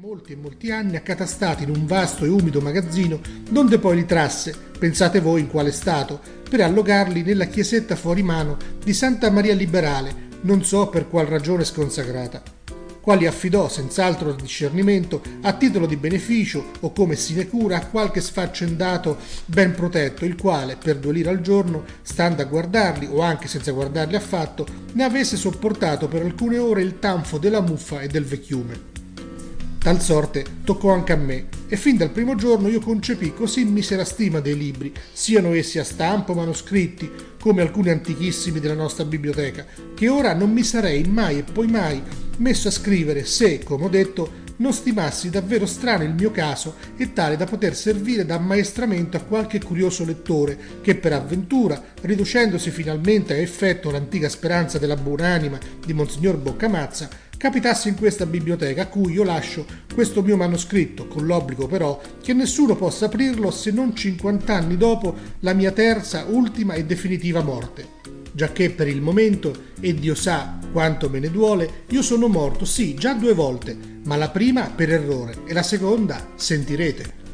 molti e molti anni accatastati in un vasto e umido magazzino donde poi li trasse, pensate voi in quale stato, per allogarli nella chiesetta fuori mano di Santa Maria Liberale, non so per qual ragione sconsacrata, quali affidò senz'altro discernimento a titolo di beneficio o come sinecura a qualche sfaccendato ben protetto, il quale per due lire al giorno, stando a guardarli o anche senza guardarli affatto, ne avesse sopportato per alcune ore il tanfo della muffa e del vecchiume. Tal sorte toccò anche a me. E fin dal primo giorno io concepì così misera stima dei libri, siano essi a stampo, manoscritti, come alcuni antichissimi della nostra biblioteca, che ora non mi sarei mai e poi mai messo a scrivere se, come ho detto, non stimassi davvero strano il mio caso e tale da poter servire da ammaestramento a qualche curioso lettore che per avventura, riducendosi finalmente a effetto l'antica speranza della buonanima di Monsignor Boccamazza, capitasse in questa biblioteca a cui io lascio questo mio manoscritto, con l'obbligo però che nessuno possa aprirlo se non 50 anni dopo la mia terza, ultima e definitiva morte. Giacché per il momento, e Dio sa quanto me ne duole, io sono morto, sì, già due volte, ma la prima per errore e la seconda sentirete.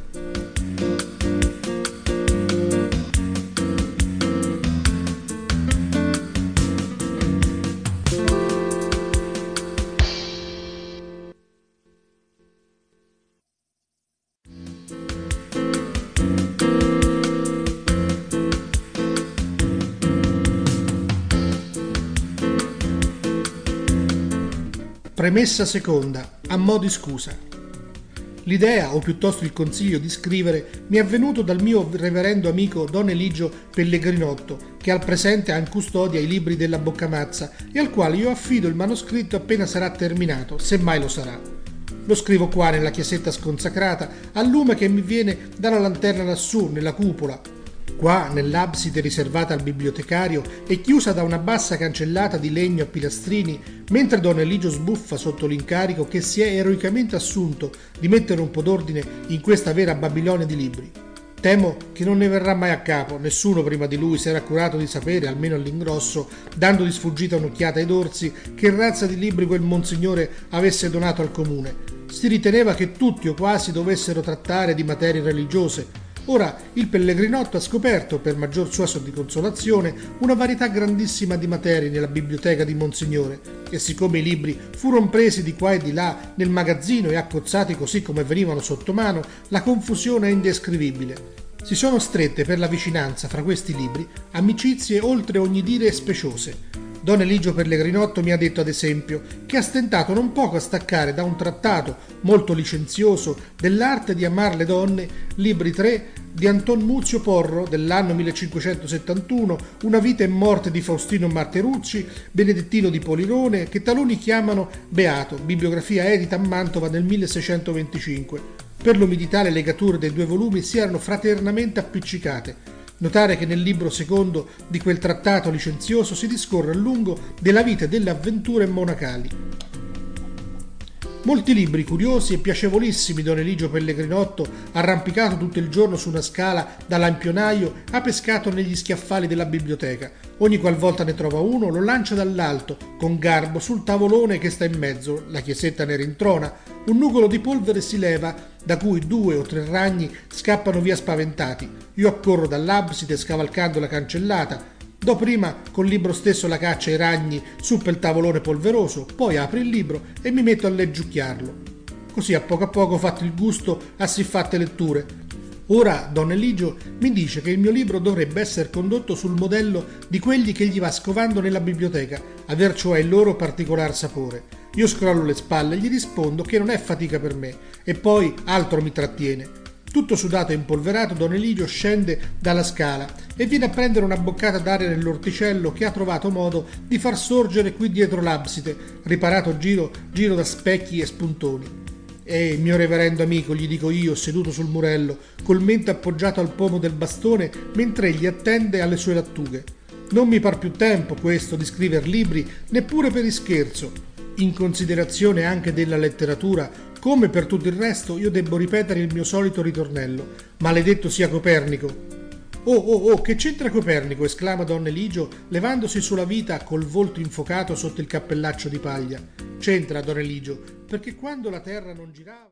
Premessa seconda, a mo' di scusa. L'idea, o piuttosto il consiglio di scrivere, mi è venuto dal mio reverendo amico Don Eligio Pellegrinotto, che al presente ha in custodia i libri della Boccamazza e al quale io affido il manoscritto appena sarà terminato, se mai lo sarà. Lo scrivo qua nella chiesetta sconsacrata, al lume che mi viene dalla lanterna lassù, nella cupola, Qua, nell'abside riservata al bibliotecario e chiusa da una bassa cancellata di legno a pilastrini, mentre Don Eligio sbuffa sotto l'incarico che si è eroicamente assunto di mettere un po' d'ordine in questa vera Babilonia di libri. Temo che non ne verrà mai a capo, nessuno prima di lui si era curato di sapere, almeno all'ingrosso, dando di sfuggita un'occhiata ai dorsi, che razza di libri quel monsignore avesse donato al comune. Si riteneva che tutti o quasi dovessero trattare di materie religiose, Ora il pellegrinotto ha scoperto, per maggior sua consolazione, una varietà grandissima di materie nella biblioteca di Monsignore, e siccome i libri furono presi di qua e di là nel magazzino e accozzati così come venivano sotto mano, la confusione è indescrivibile. Si sono strette per la vicinanza fra questi libri amicizie oltre ogni dire speciose, Don Eligio Pellegrinotto mi ha detto ad esempio che ha stentato non poco a staccare da un trattato molto licenzioso dell'arte di amare le donne, libri 3 di Anton Muzio Porro dell'anno 1571, Una vita e morte di Faustino Marterucci, Benedettino di Polirone, che taluni chiamano Beato, bibliografia edita a Mantova nel 1625. Per l'umidità le legature dei due volumi si erano fraternamente appiccicate Notare che nel libro secondo di quel trattato licenzioso si discorre a lungo della vita e delle avventure monacali. Molti libri curiosi e piacevolissimi Don Eligio Pellegrinotto, arrampicato tutto il giorno su una scala da lampionaio, ha pescato negli schiaffali della biblioteca. Ogni qualvolta ne trova uno, lo lancia dall'alto, con garbo, sul tavolone che sta in mezzo, la chiesetta ne rintrona. Un nugolo di polvere si leva, da cui due o tre ragni scappano via spaventati. Io accorro dall'abside scavalcando la cancellata, Do prima col libro stesso la caccia ai ragni su per il tavolone polveroso, poi apro il libro e mi metto a leggiucchiarlo. Così a poco a poco ho fatto il gusto a siffatte letture. Ora Don Eligio mi dice che il mio libro dovrebbe essere condotto sul modello di quelli che gli va scovando nella biblioteca, aver cioè il loro particolar sapore. Io scrollo le spalle e gli rispondo che non è fatica per me, e poi altro mi trattiene. Tutto sudato e impolverato, Don Eligio scende dalla scala e viene a prendere una boccata d'aria nell'orticello che ha trovato modo di far sorgere qui dietro l'abside, riparato giro, giro da specchi e spuntoni. E mio reverendo amico, gli dico io, seduto sul murello, col mento appoggiato al pomo del bastone, mentre egli attende alle sue lattughe. Non mi par più tempo questo di scriver libri, neppure per ischerzo. In considerazione anche della letteratura, come per tutto il resto, io debbo ripetere il mio solito ritornello. Maledetto sia Copernico! Oh, oh, oh, che c'entra Copernico? esclama Don Eligio, levandosi sulla vita col volto infocato sotto il cappellaccio di paglia. C'entra, Don Eligio, perché quando la terra non girava.